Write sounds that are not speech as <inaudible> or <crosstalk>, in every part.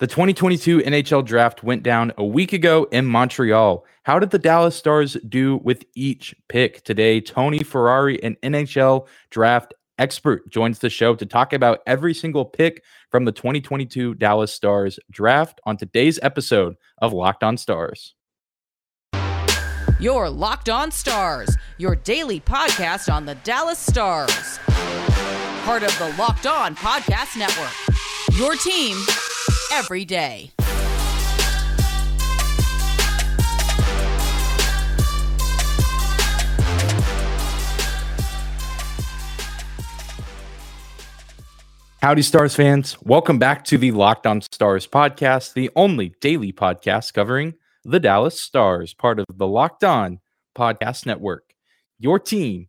The 2022 NHL draft went down a week ago in Montreal. How did the Dallas Stars do with each pick? Today, Tony Ferrari, an NHL draft expert, joins the show to talk about every single pick from the 2022 Dallas Stars draft on today's episode of Locked On Stars. Your Locked On Stars, your daily podcast on the Dallas Stars. Part of the Locked On Podcast Network. Your team every day. Howdy, Stars fans. Welcome back to the Locked On Stars podcast, the only daily podcast covering the Dallas Stars, part of the Locked On Podcast Network. Your team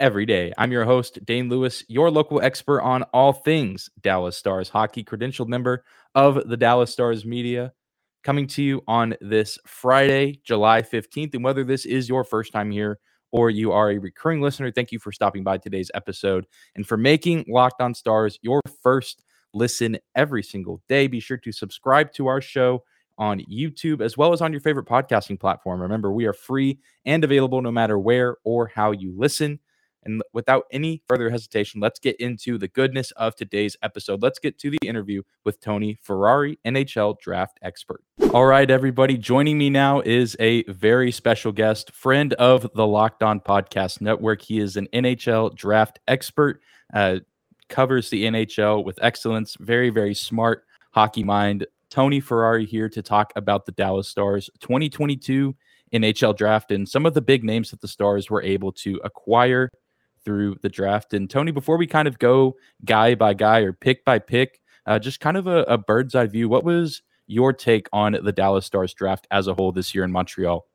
every day. I'm your host, Dane Lewis, your local expert on all things Dallas Stars hockey, credentialed member of the Dallas Stars media, coming to you on this Friday, July 15th. And whether this is your first time here or you are a recurring listener, thank you for stopping by today's episode and for making Locked On Stars your first listen every single day. Be sure to subscribe to our show on YouTube as well as on your favorite podcasting platform. Remember, we are free and available no matter where or how you listen. And without any further hesitation, let's get into the goodness of today's episode. Let's get to the interview with Tony Ferrari, NHL draft expert. All right, everybody, joining me now is a very special guest, friend of the Locked On Podcast Network. He is an NHL draft expert, uh, covers the NHL with excellence, very, very smart hockey mind. Tony Ferrari here to talk about the Dallas Stars 2022 NHL draft and some of the big names that the Stars were able to acquire through the draft. And Tony, before we kind of go guy by guy or pick by pick, uh, just kind of a, a bird's eye view, what was your take on the Dallas Stars draft as a whole this year in Montreal?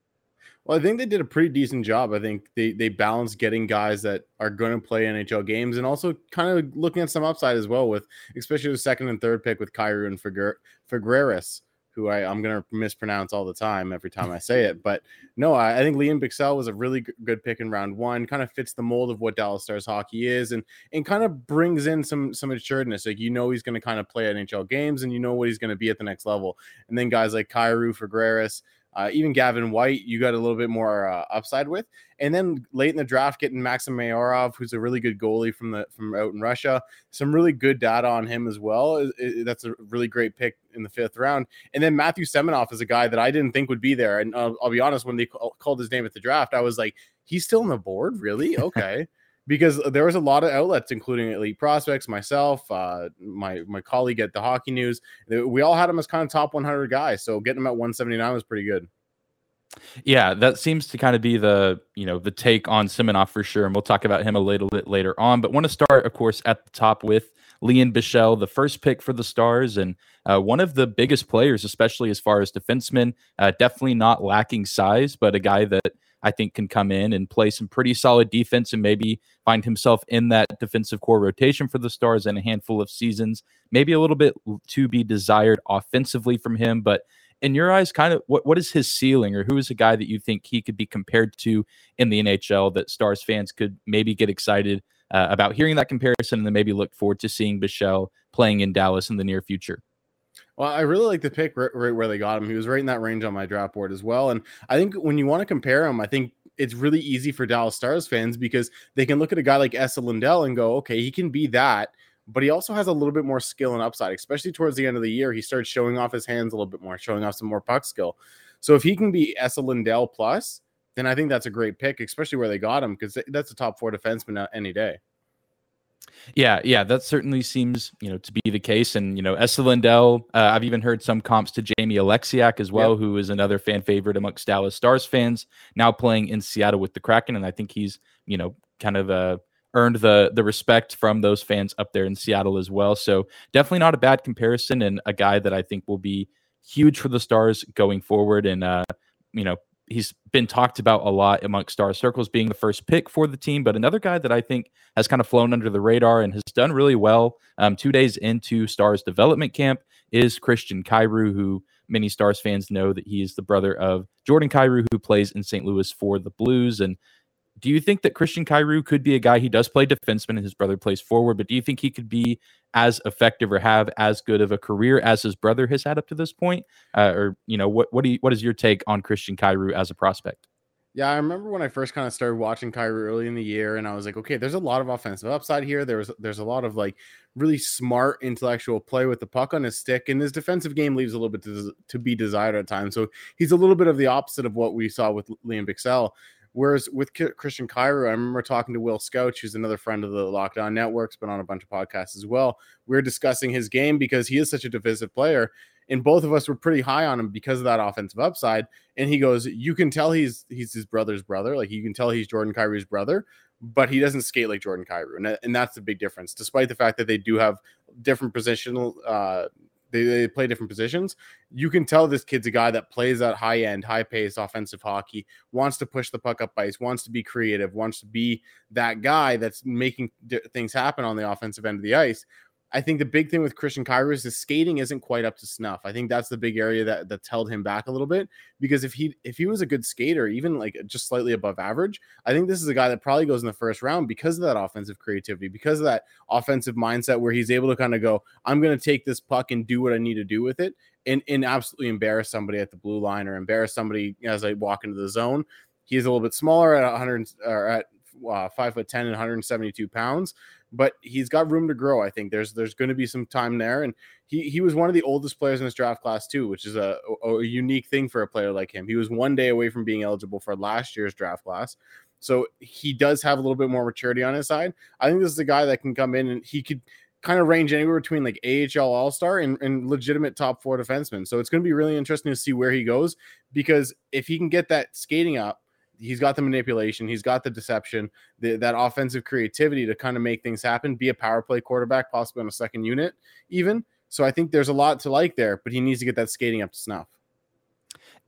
Well, I think they did a pretty decent job. I think they they balanced getting guys that are going to play NHL games and also kind of looking at some upside as well with especially the second and third pick with Kyrou and Fegaras who I, I'm going to mispronounce all the time every time I say it. But no, I, I think Liam Bichsel was a really g- good pick in round one. Kind of fits the mold of what Dallas Stars hockey is, and and kind of brings in some some assuredness. Like you know he's going to kind of play NHL games, and you know what he's going to be at the next level. And then guys like Kyrou Fegaras, uh, even Gavin White, you got a little bit more uh, upside with. And then late in the draft, getting Maxim Mayorov, who's a really good goalie from the from out in Russia. Some really good data on him as well. It, it, that's a really great pick in the fifth round. And then Matthew Seminoff is a guy that I didn't think would be there. And uh, I'll be honest, when they call, called his name at the draft, I was like, he's still on the board, really? Okay <laughs> because there was a lot of outlets, including Elite Prospects, myself, uh, my my colleague at the Hockey News. We all had him as kind of top 100 guys. So getting him at 179 was pretty good. Yeah, that seems to kind of be the you know the take on Seminoff for sure, and we'll talk about him a little bit later on. But want to start, of course, at the top with Lian Bichsel, the first pick for the Stars, and uh, one of the biggest players, especially as far as defensemen. Uh, definitely not lacking size, but a guy that I think can come in and play some pretty solid defense and maybe find himself in that defensive core rotation for the Stars in a handful of seasons. Maybe a little bit to be desired offensively from him, but in your eyes, kind of what, what is his ceiling or who is a guy that you think he could be compared to in the NHL that Stars fans could maybe get excited uh, about hearing that comparison and then maybe look forward to seeing Bichsel playing in Dallas in the near future? Well, I really like the pick right, right, where they got him. He was right in that range on my draft board as well. And I think when you want to compare him, I think it's really easy for Dallas Stars fans because they can look at a guy like Esa Lindell and go, okay, he can be that, but he also has a little bit more skill and upside, especially towards the end of the year. He started showing off his hands a little bit more, showing off some more puck skill. So if he can be Esa Lindell plus, then I think that's a great pick, especially where they got him because that's a top four defenseman any day. Yeah, yeah, that certainly seems you know to be the case. And you know, Esa Lindell, uh, I've even heard some comps to Jamie Oleksiak as well, yep. who is another fan favorite amongst Dallas Stars fans. Now playing in Seattle with the Kraken, and I think he's you know kind of uh, earned the the respect from those fans up there in Seattle as well. So definitely not a bad comparison, and a guy that I think will be huge for the Stars going forward. And uh, you know, he's been talked about a lot amongst star circles being the first pick for the team but another guy that i think has kind of flown under the radar and has done really well um, two days into stars development camp is christian Kyrou, who many stars fans know that he is the brother of jordan Kyrou, who plays in st louis for the blues and do you think that Christian Kyrou could be a guy? He does play defenseman, and his brother plays forward. But do you think he could be as effective or have as good of a career as his brother has had up to this point? Uh, or you know, what what do you, what is your take on Christian Kyrou as a prospect? Yeah, I remember when I first kind of started watching Kyrou early in the year, and I was like, okay, there's a lot of offensive upside here. There was there's a lot of like really smart intellectual play with the puck on his stick, and his defensive game leaves a little bit to, to be desired at times. So he's a little bit of the opposite of what we saw with Liam Bichsel. Whereas with K- Christian Kyrou, I remember talking to Will Scouch, who's another friend of the Locked On Network's been on a bunch of podcasts as well. We are discussing his game because he is such a divisive player and both of us were pretty high on him because of that offensive upside. And he goes, you can tell he's he's his brother's brother, like you can tell he's Jordan Kyrou's brother, but he doesn't skate like Jordan Kyrou, and, and that's the big difference. Despite the fact that they do have different positional, uh, they, they play different positions. You can tell this kid's a guy that plays that high end, high pace offensive hockey, wants to push the puck up ice, wants to be creative, wants to be that guy that's making things happen on the offensive end of the ice. I think the big thing with Christian Kyrou is his skating isn't quite up to snuff. I think that's the big area that that's held him back a little bit because if he if he was a good skater, even like just slightly above average, I think this is a guy that probably goes in the first round because of that offensive creativity, because of that offensive mindset where he's able to kind of go, I'm going to take this puck and do what I need to do with it and, and absolutely embarrass somebody at the blue line or embarrass somebody as I walk into the zone. He's a little bit smaller at 100 or at uh, five foot 10 and 172 pounds but he's got room to grow. I think there's there's going to be some time there, and he he was one of the oldest players in his draft class too, which is a, a unique thing for a player like him. He was one day away from being eligible for last year's draft class, so he does have a little bit more maturity on his side. I think this is a guy that can come in and he could kind of range anywhere between like AHL All Star and, and legitimate top four defenseman. So it's going to be really interesting to see where he goes because if he can get that skating up he's got the manipulation, he's got the deception, the, that offensive creativity to kind of make things happen, be a power play quarterback, possibly on a second unit, even. So I think there's a lot to like there, but he needs to get that skating up to snuff.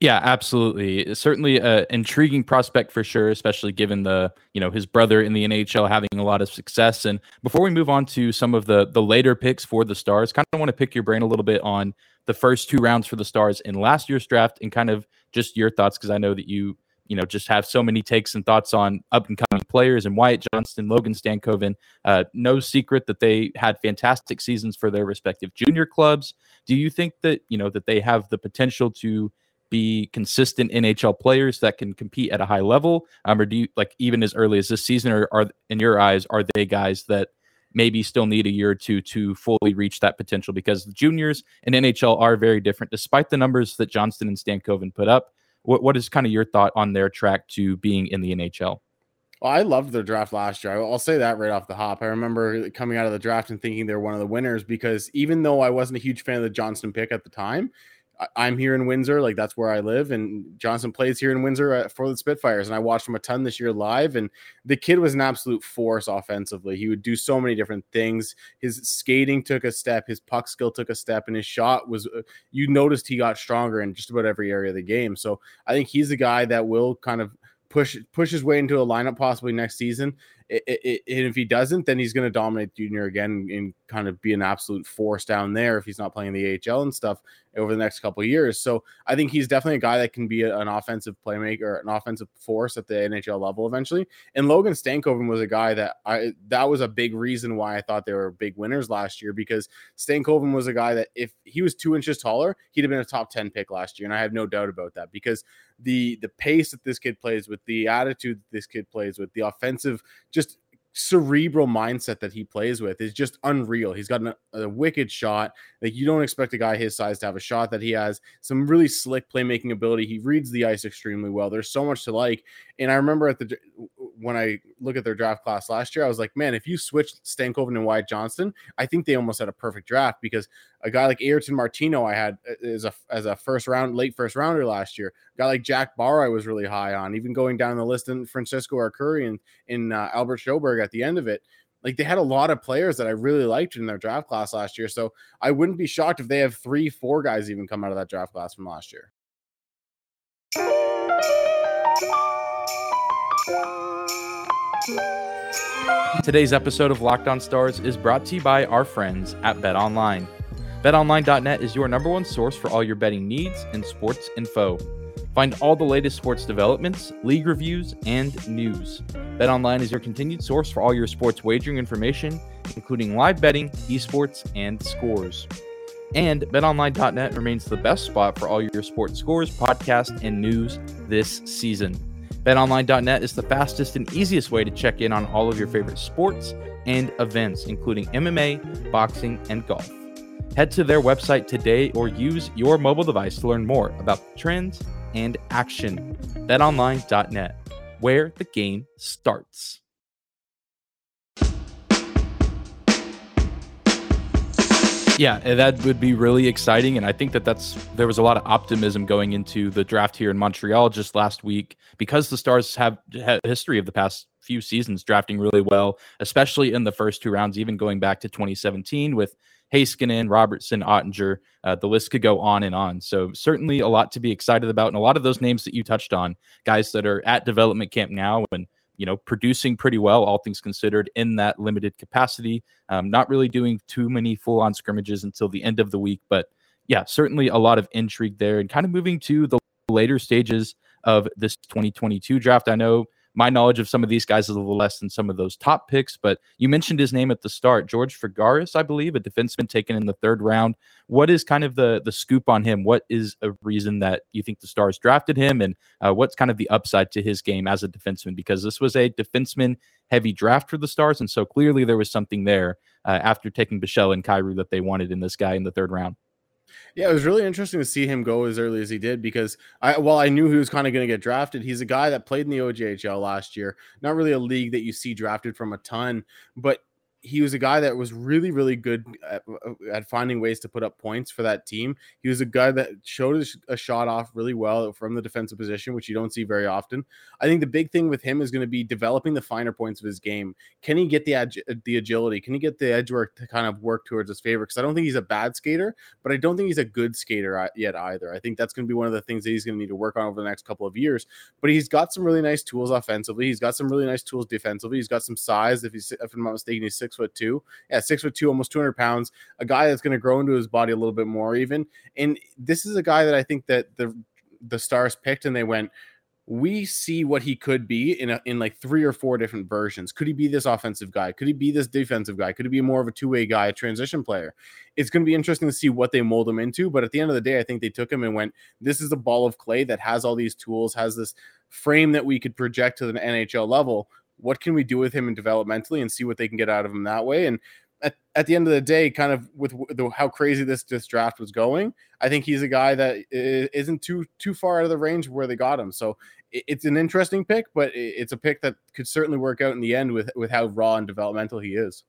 Yeah, absolutely. Certainly an intriguing prospect for sure, especially given the, you know, his brother in the NHL having a lot of success. And before we move on to some of the the later picks for the Stars, kind of want to pick your brain a little bit on the first two rounds for the Stars in last year's draft and kind of just your thoughts because I know that you you know just have so many takes and thoughts on up and coming players and Wyatt Johnston, Logan Stankoven. Uh, no secret that they had fantastic seasons for their respective junior clubs. Do you think that you know that they have the potential to be consistent NHL players that can compete at a high level, um, or do you like even as early as this season, or are in your eyes are they guys that maybe still need a year or two to fully reach that potential because the juniors and NHL are very different, despite the numbers that Johnston and Stankoven put up. What what is kind of your thought on their track to being in the NHL? Well, oh, I loved their draft last year. I'll say that right off the hop. I remember coming out of the draft and thinking they're one of the winners because even though I wasn't a huge fan of the Johnston pick at the time, I'm here in Windsor, like that's where I live, and Johnston plays here in Windsor uh, for the Spitfires, and I watched him a ton this year live, and the kid was an absolute force offensively. He would do so many different things. His skating took a step, his puck skill took a step, and his shot was. Uh, you noticed he got stronger in just about every area of the game. So I think he's the guy that will kind of push push his way into a lineup possibly next season. It, it, and if he doesn't, then he's going to dominate junior again and kind of be an absolute force down there if he's not playing the AHL and stuff over the next couple years. So I think he's definitely a guy that can be an offensive playmaker, an offensive force at the NHL level eventually. And Logan Stankoven was a guy that I that was a big reason why I thought they were big winners last year because Stankoven was a guy that if he was two inches taller, he'd have been a top 10 pick last year. And I have no doubt about that because the the pace that this kid plays with, the attitude that this kid plays with, the offensive just cerebral mindset that he plays with is just unreal. He's got a, a, wicked shot. Like you don't expect a guy his size to have a shot that he has. Some really slick playmaking ability. He reads the ice extremely well. There's so much to like. And I remember at the when I look at their draft class last year, I was like, man, if you switch Stankoven and Wyatt Johnston, I think they almost had a perfect draft because a guy like Ayrton Martino, I had uh, as a as a first round, late first rounder last year. A guy like Jack Bar, I was really high on. Even going down the list, and Francesco Arcuri and in uh, Albert Sjoberg at the end of it. Like they had a lot of players that I really liked in their draft class last year. So I wouldn't be shocked if they have three, four guys even come out of that draft class from last year. Today's episode of Locked On Stars is brought to you by our friends at Bet Online. BetOnline.net is your number one source for all your betting needs and sports info. Find all the latest sports developments, league reviews, and news. BetOnline is your continued source for all your sports wagering information, including live betting, esports, and scores. And betonline.net remains the best spot for all your sports scores, podcasts, and news this season. BetOnline.net is the fastest and easiest way to check in on all of your favorite sports and events, including MMA, boxing, and golf. Head to their website today or use your mobile device to learn more about trends and action. BetOnline.net, where the game starts. <laughs> Yeah, that would be really exciting, and I think that that's there was a lot of optimism going into the draft here in Montreal just last week because the Stars have a history of the past few seasons drafting really well, especially in the first two rounds, even going back to 2017 with Heiskanen, Robertson, Oettinger. Uh, the list could go on and on. So certainly a lot to be excited about, and a lot of those names that you touched on, guys that are at development camp now and you know producing pretty well, all things considered, in that limited capacity. Um, not really doing too many full-on scrimmages until the end of the week, but yeah, certainly a lot of intrigue there, and kind of moving to the later stages of this 2022 draft. I know my knowledge of some of these guys is a little less than some of those top picks, but you mentioned his name at the start, George Frigaris, I believe, a defenseman taken in the third round. What is kind of the the scoop on him? What is a reason that you think the Stars drafted him, and uh, what's kind of the upside to his game as a defenseman? Because this was a defenseman heavy draft for the Stars, and so clearly there was something there uh, after taking Bichsel and Kyrou that they wanted in this guy in the third round. Yeah, it was really interesting to see him go as early as he did because I while I knew he was kind of going to get drafted, he's a guy that played in the OJHL last year. Not really a league that you see drafted from a ton, but he was a guy that was really, really good at, uh, at, finding ways to put up points for that team. He was a guy that showed a shot off really well from the defensive position, which you don't see very often. I think the big thing with him is going to be developing the finer points of his game. Can he get the ag- the agility? Can he get the edge work to kind of work towards his favor? Because I don't think he's a bad skater, but I don't think he's a good skater yet either. I think that's going to be one of the things that he's going to need to work on over the next couple of years. But he's got some really nice tools offensively. He's got some really nice tools defensively. He's got some size. If he's, if I'm not mistaken, he's six foot two. Yeah, six foot two, almost 200 pounds. A guy that's going to grow into his body a little bit more, even. And this is a guy that I think that the the Stars picked, and they went. We see what he could be in a, in like three or four different versions. Could he be this offensive guy? Could he be this defensive guy? Could he be more of a two way guy, a transition player? It's going to be interesting to see what they mold him into. But at the end of the day, I think they took him and went, "This is a ball of clay that has all these tools, has this frame that we could project to the NHL level what can we do with him and developmentally and see what they can get out of him that way? And at, at the end of the day kind of with the, how crazy this, this draft was going i think he's a guy that isn't too too far out of the range where they got him. So it's an interesting pick but it's a pick that could certainly work out in the end with with how raw and developmental he is.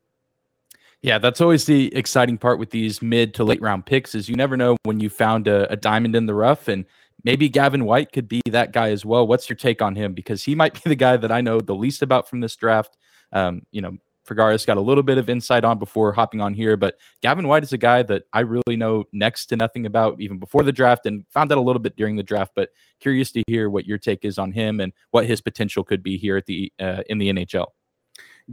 Yeah, that's always the exciting part with these mid to late round picks is you never know when you found a, a diamond in the rough and maybe Gavin White could be that guy as well. What's your take on him? Because he might be the guy that I know the least about from this draft. Um, you know, Frigaris got a little bit of insight on before hopping on here, but Gavin White is a guy that I really know next to nothing about even before the draft and found out a little bit during the draft. But curious to hear what your take is on him and what his potential could be here at the uh, in the NHL.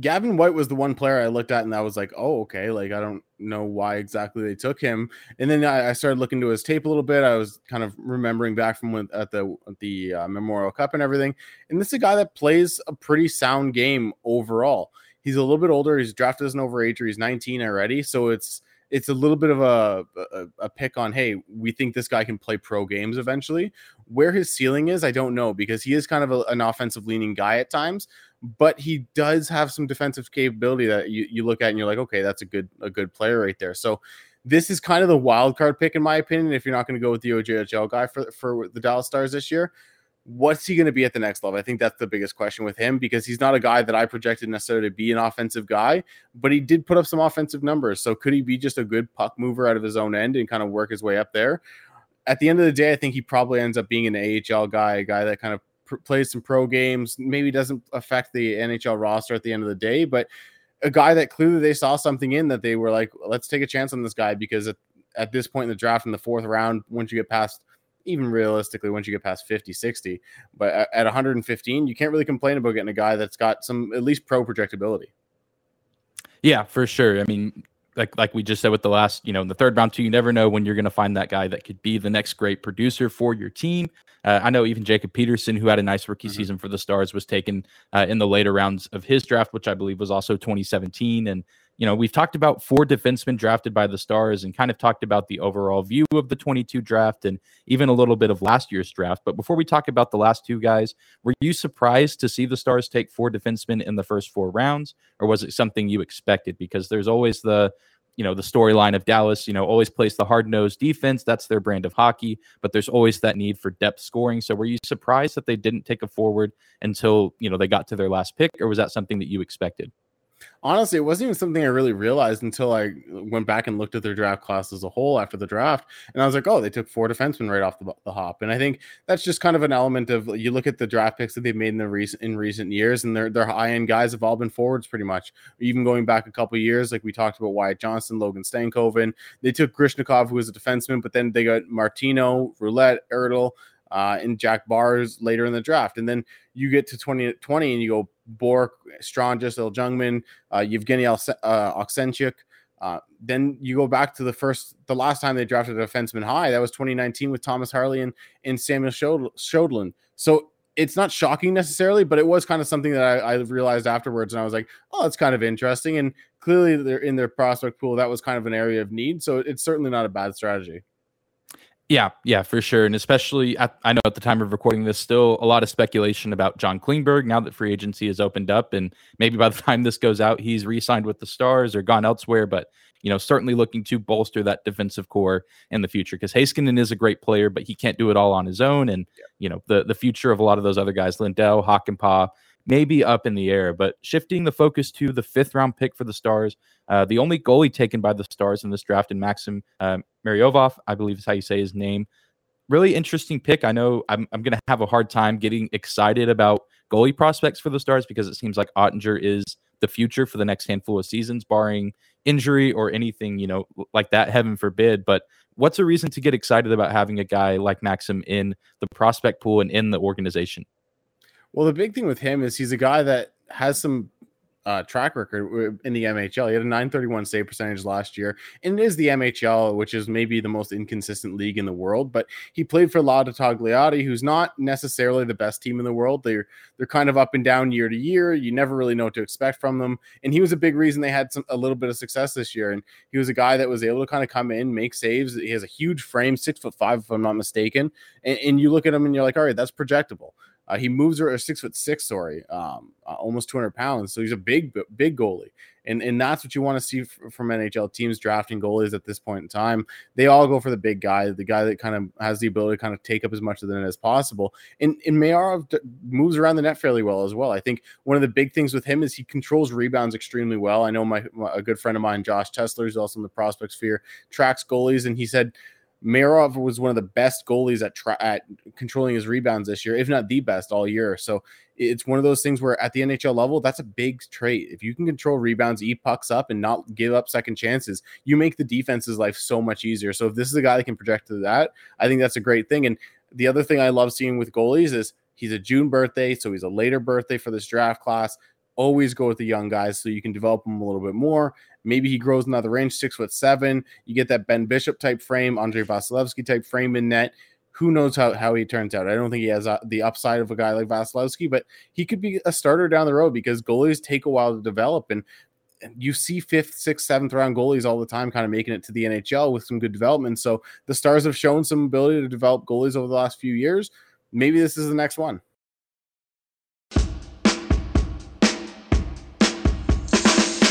Gavin White was the one player I looked at and I was like, oh, okay. Like, I don't know why exactly they took him. And then I, I started looking to his tape a little bit. I was kind of remembering back from when at the at the uh, Memorial Cup and everything. And this is a guy that plays a pretty sound game overall. He's a little bit older. He's drafted as an overager. He's 19 already. So it's it's a little bit of a, a, a pick on hey we think this guy can play pro games eventually where his ceiling is i don't know because he is kind of a, an offensive leaning guy at times but he does have some defensive capability that you, you look at and you're like okay that's a good a good player right there so this is kind of the wild card pick in my opinion if you're not going to go with the ojhl guy for for the dallas stars this year what's he going to be at the next level? I think that's the biggest question with him because he's not a guy that I projected necessarily to be an offensive guy, but he did put up some offensive numbers. So could he be just a good puck mover out of his own end and kind of work his way up there? At the end of the day, I think he probably ends up being an AHL guy, a guy that kind of pr- plays some pro games, maybe doesn't affect the NHL roster at the end of the day, but a guy that clearly they saw something in that they were like, let's take a chance on this guy because at, at this point in the draft in the fourth round, once you get past even realistically once you get past 50 60 but at 115 you can't really complain about getting a guy that's got some at least pro projectability. Yeah for sure. I mean like like we just said with the last, you know, in the third round too, you never know when you're going to find that guy that could be the next great producer for your team. Uh, I know even Jacob Peterson, who had a nice rookie mm-hmm. season for the Stars, was taken uh, in the later rounds of his draft, which I believe was also 2017. And you know, we've talked about four defensemen drafted by the Stars and kind of talked about the overall view of the 22 draft and even a little bit of last year's draft. But before we talk about the last two guys, were you surprised to see the Stars take four defensemen in the first four rounds, or was it something you expected? Because there's always the you know the storyline of Dallas, you know, always plays the hard nosed defense. That's their brand of hockey, but there's always that need for depth scoring. So were you surprised that they didn't take a forward until you know they got to their last pick, or was that something that you expected? Honestly, it wasn't even something I really realized until I went back and looked at their draft class as a whole after the draft. And I was like, oh, they took four defensemen right off the, the hop. And I think that's just kind of an element of you look at the draft picks that they've made in the recent in recent years, and their their high end guys have all been forwards pretty much. Even going back a couple years, like we talked about Wyatt Johnston, Logan Stankoven. They took Grushnikov, who was a defenseman, but then they got Martino, Roulette, Ertel uh, and Jack Bars later in the draft. And then you get to 2020 and you go Bourque, Stranges, Ljungman, uh, Yevgeny uh, Oksentyuk. Uh, then you go back to the first, the last time they drafted a defenseman high, that was 2019 with Thomas Harley and, and Samuel Sjolund. So it's not shocking necessarily, but it was kind of something that I, I, realized afterwards, and I was like, "Oh, that's kind of interesting." And clearly, they're in their prospect pool. That was kind of an area of need, so it's certainly not a bad strategy. Yeah, yeah, for sure. And especially, at, I know at the time of recording this, still a lot of speculation about John Klingberg now that free agency has opened up. And maybe by the <laughs> time this goes out, he's re signed with the Stars or gone elsewhere. But, you know, certainly looking to bolster that defensive core in the future because Heiskanen is a great player, but he can't do it all on his own. And, you know, the, the future of a lot of those other guys, Lindell, Hakanpää, maybe up in the air. But shifting the focus to the fifth round pick for the Stars, uh, the only goalie taken by the Stars in this draft, in Maxim uh, I believe is how you say his name. Really interesting pick. I know I'm, I'm going to have a hard time getting excited about goalie prospects for the Stars because it seems like Oettinger is the future for the next handful of seasons, barring injury or anything, you know, like that, heaven forbid. But what's a reason to get excited about having a guy like Maxim in the prospect pool and in the organization? Well, the big thing with him is he's a guy that has some uh, track record in the MHL. He had a 931 save percentage last year, and it is the MHL, which is maybe the most inconsistent league in the world. But he played for Lada Togliatti, who's not necessarily the best team in the world. They're they're kind of up and down year to year. You never really know what to expect from them. And he was a big reason they had some, a little bit of success this year. And he was a guy that was able to kind of come in, make saves. He has a huge frame, six foot five, if I'm not mistaken. And, and you look at him and you're like, all right, that's projectable. Uh, he moves her six foot six, sorry, um, uh, almost 200 pounds. So he's a big, big goalie. And, and that's what you want to see from NHL teams drafting goalies at this point in time. They all go for the big guy, the guy that kind of has the ability to kind of take up as much of the net as possible. And, and Mayorov moves around the net fairly well as well. I think one of the big things with him is he controls rebounds extremely well. I know my, my a good friend of mine, Josh Tesler, who's also in the prospect sphere, tracks goalies, and he said – Mayorov was one of the best goalies at tra- at controlling his rebounds this year, if not the best all year. So it's one of those things where at the NHL level, that's a big trait. If you can control rebounds, eat pucks up, and not give up second chances, you make the defense's life so much easier. So if this is a guy that can project to that, I think that's a great thing. And the other thing I love seeing with goalies is he's a June birthday, so he's a later birthday for this draft class. Always go with the young guys so you can develop them a little bit more. Maybe he grows another inch, six foot seven. You get that Ben Bishop type frame, Andre Vasilevskiy type frame in net. Who knows how, how he turns out? I don't think he has uh, the upside of a guy like Vasilevskiy, but he could be a starter down the road because goalies take a while to develop. And you see fifth, sixth, seventh round goalies all the time kind of making it to the NHL with some good development. So the Stars have shown some ability to develop goalies over the last few years. Maybe this is the next one.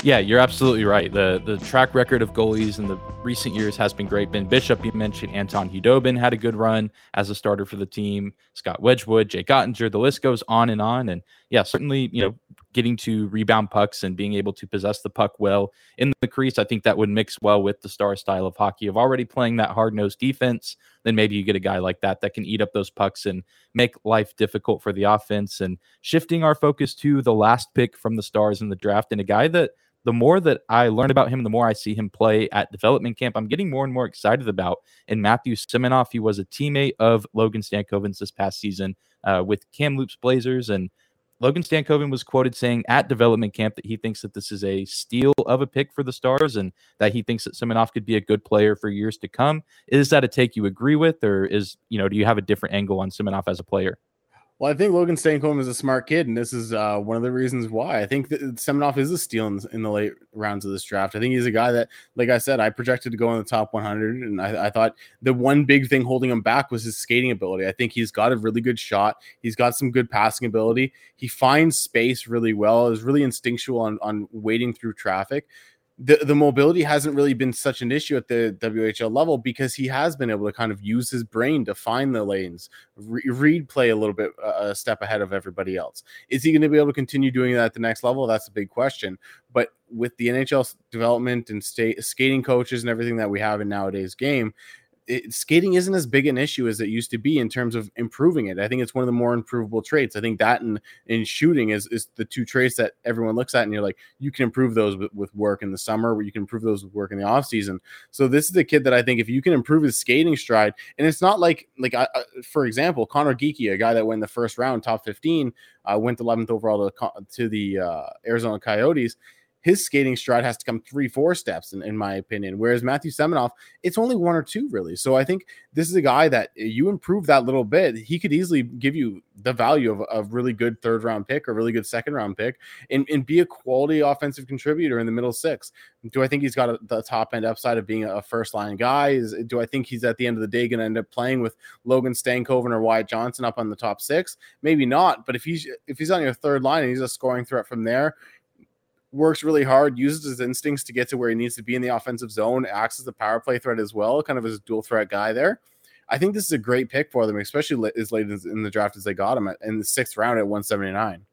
Yeah, you're absolutely right. The the track record of goalies in the recent years has been great. Ben Bishop, you mentioned Anton Khudobin had a good run as a starter for the team. Scott Wedgewood, Jake Oettinger, the list goes on and on. And yeah, certainly, you know, getting to rebound pucks and being able to possess the puck well in the crease, I think that would mix well with the star style of hockey of already playing that hard nosed defense. Then maybe you get a guy like that that can eat up those pucks and make life difficult for the offense. And shifting our focus to the last pick from the Stars in the draft and a guy that the more that I learn about him, the more I see him play at development camp, I'm getting more and more excited about. And Matthew Seminoff, he was a teammate of Logan Stankoven's this past season uh, with Kamloops Blazers. And Logan Stankoven was quoted saying at development camp that he thinks that this is a steal of a pick for the Stars and that he thinks that Seminoff could be a good player for years to come. Is that a take you agree with, or is you know do you have a different angle on Seminoff as a player? Well, I think Logan Stankoven is a smart kid, and this is uh, one of the reasons why. I think that is a steal in, in, the late rounds of this draft. I think he's a guy that, like I said, I projected to go in the top 100, and I, I, thought the one big thing holding him back was his skating ability. I think he's got a really good shot. He's got some good passing ability. He finds space really well. Is really instinctual on, on wading through traffic the, the mobility hasn't really been such an issue at the WHL level because he has been able to kind of use his brain to find the lanes, re- read play a little bit uh, a step ahead of everybody else. Is he going to be able to continue doing that at the next level? That's a big question. But with the NHL development and state skating coaches and everything that we have in nowadays game, it, skating isn't as big an issue as it used to be in terms of improving it. I think it's one of the more improvable traits. I think that in in shooting is is the two traits that everyone looks at and you're like you can improve those with, with work in the summer, where you can improve those with work in the off season. So this is the kid that I think if you can improve his skating stride, and it's not like like I, for example Conor Geekie, a guy that went the first round, top 15, uh, went 11th overall to, to the uh, Arizona Coyotes his skating stride has to come three, four steps, in, in my opinion. Whereas Matthew Seminoff, it's only one or two, really. So I think this is a guy that eh, you improve that little bit, he could easily give you the value of a really good third round pick or really good second round pick and, and be a quality offensive contributor in the middle six. Do I think he's got a, the top end upside of being a first line guy? Is, do I think he's at the end of the day going to end up playing with Logan Stankoven or Wyatt Johnston up on the top six? Maybe not. But if he's if he's on your third line and he's a scoring threat from there, works really hard, uses his instincts to get to where he needs to be in the offensive zone, acts as a power play threat as well, kind of as a dual threat guy there. I think this is a great pick for them, especially as late in the draft as they got him in the sixth round at 179.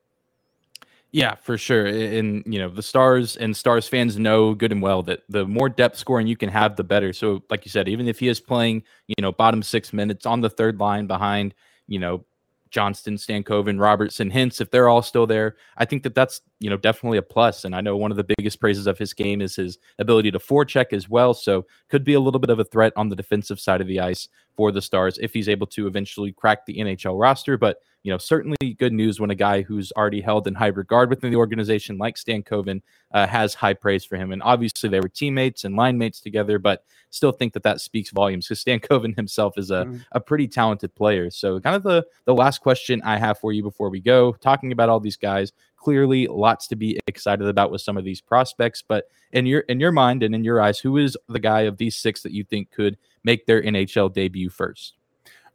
Yeah, for sure. And you know, the Stars and Stars fans know good and well that the more depth scoring you can have, the better. So, like you said, even if he is playing, you know, bottom six minutes on the third line behind, you know, Johnston, Stankoven, Robertson, Hintz, if they're all still there, I think that that's you know definitely a plus. And I know one of the biggest praises of his game is his ability to forecheck as well. So could be a little bit of a threat on the defensive side of the ice for the Stars if he's able to eventually crack the NHL roster. But you know, certainly good news when a guy who's already held in high regard within the organization, like Stankoven, uh, has high praise for him. And obviously, they were teammates and line mates together, but still think that that speaks volumes because Stankoven <laughs> himself is a, mm-hmm. a pretty talented player. So, kind of the the last question I have for you before we go, talking about all these guys. Clearly, lots to be excited about with some of these prospects. But in your in your mind and in your eyes, who is the guy of these six that you think could make their NHL debut first?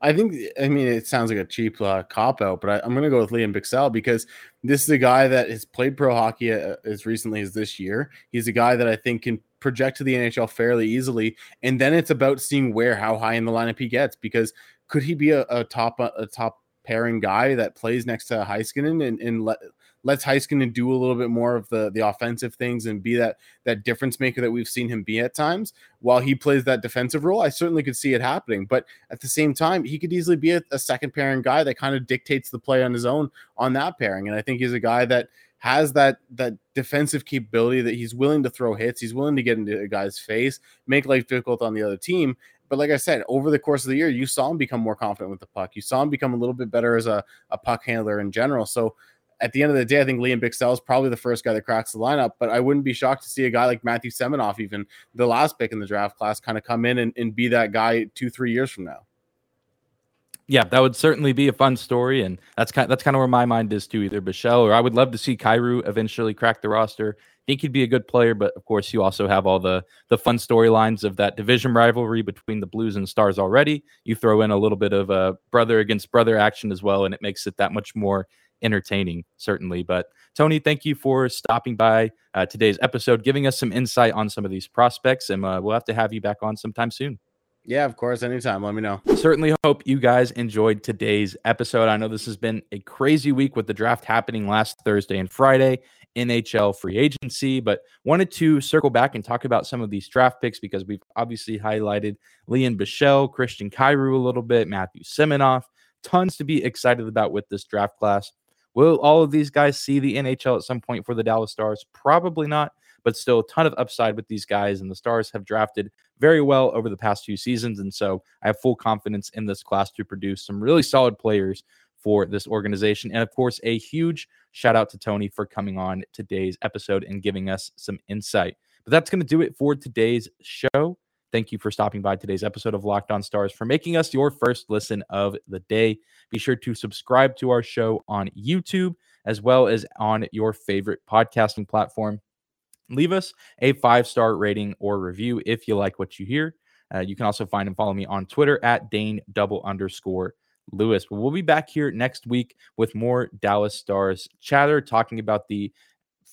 I think, I mean, it sounds like a cheap uh, cop out, but I, am going to go with Liam Bichsel because this is a guy that has played pro hockey uh, as recently as this year. He's a guy that I think can project to the NHL fairly easily. And then it's about seeing where, how high in the lineup he gets because could he be a, a top, a top pairing guy that plays next to Heiskanen and, and let, lets Heiskanen do a little bit more of the the offensive things and be that that difference maker that we've seen him be at times while he plays that defensive role. I certainly could see it happening, but at the same time, he could easily be a, a second pairing guy that kind of dictates the play on his own on that pairing. And I think he's a guy that has that that defensive capability that he's willing to throw hits, he's willing to get into a guy's face, make life difficult on the other team. But like I said, over the course of the year, you saw him become more confident with the puck. You saw him become a little bit better as a, a puck handler in general. So at the end of the day, I think Liam Bichsel is probably the first guy that cracks the lineup, but I wouldn't be shocked to see a guy like Matthew Seminoff, even the last pick in the draft class, kind of come in and, and be that guy two, three years from now. Yeah, that would certainly be a fun story, and that's kind of, that's kind of where my mind is too. Either Bichsel or I would love to see Kyrou eventually crack the roster. I think he'd be a good player, but of course, you also have all the the fun storylines of that division rivalry between the Blues and Stars already. You throw in a little bit of a brother against brother action as well, and it makes it that much more entertaining, certainly. But Tony, thank you for stopping by uh, today's episode, giving us some insight on some of these prospects, and uh, we'll have to have you back on sometime soon. Yeah, of course. Anytime. Let me know. Certainly hope you guys enjoyed today's episode. I know this has been a crazy week with the draft happening last Thursday and Friday, NHL free agency, but wanted to circle back and talk about some of these draft picks because we've obviously highlighted Liam Bichsel, Christian Kyrou a little bit, Matthew Seminoff. Tons to be excited about with this draft class. Will all of these guys see the NHL at some point for the Dallas Stars? Probably not, but still a ton of upside with these guys. And the Stars have drafted very well over the past few seasons. And so I have full confidence in this class to produce some really solid players for this organization. And of course, a huge shout out to Tony for coming on today's episode and giving us some insight. But that's going to do it for today's show. Thank you for stopping by today's episode of Locked On Stars, for making us your first listen of the day. Be sure to subscribe to our show on YouTube as well as on your favorite podcasting platform. Leave us a five star rating or review if you like what you hear. Uh, you can also find and follow me on Twitter at Dane double underscore Lewis. But we'll be back here next week with more Dallas Stars chatter, talking about the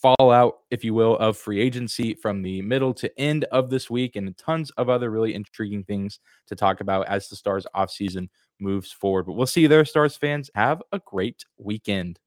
fallout, if you will, of free agency from the middle to end of this week and tons of other really intriguing things to talk about as the Stars offseason moves forward. But we'll see you there, Stars fans. Have a great weekend.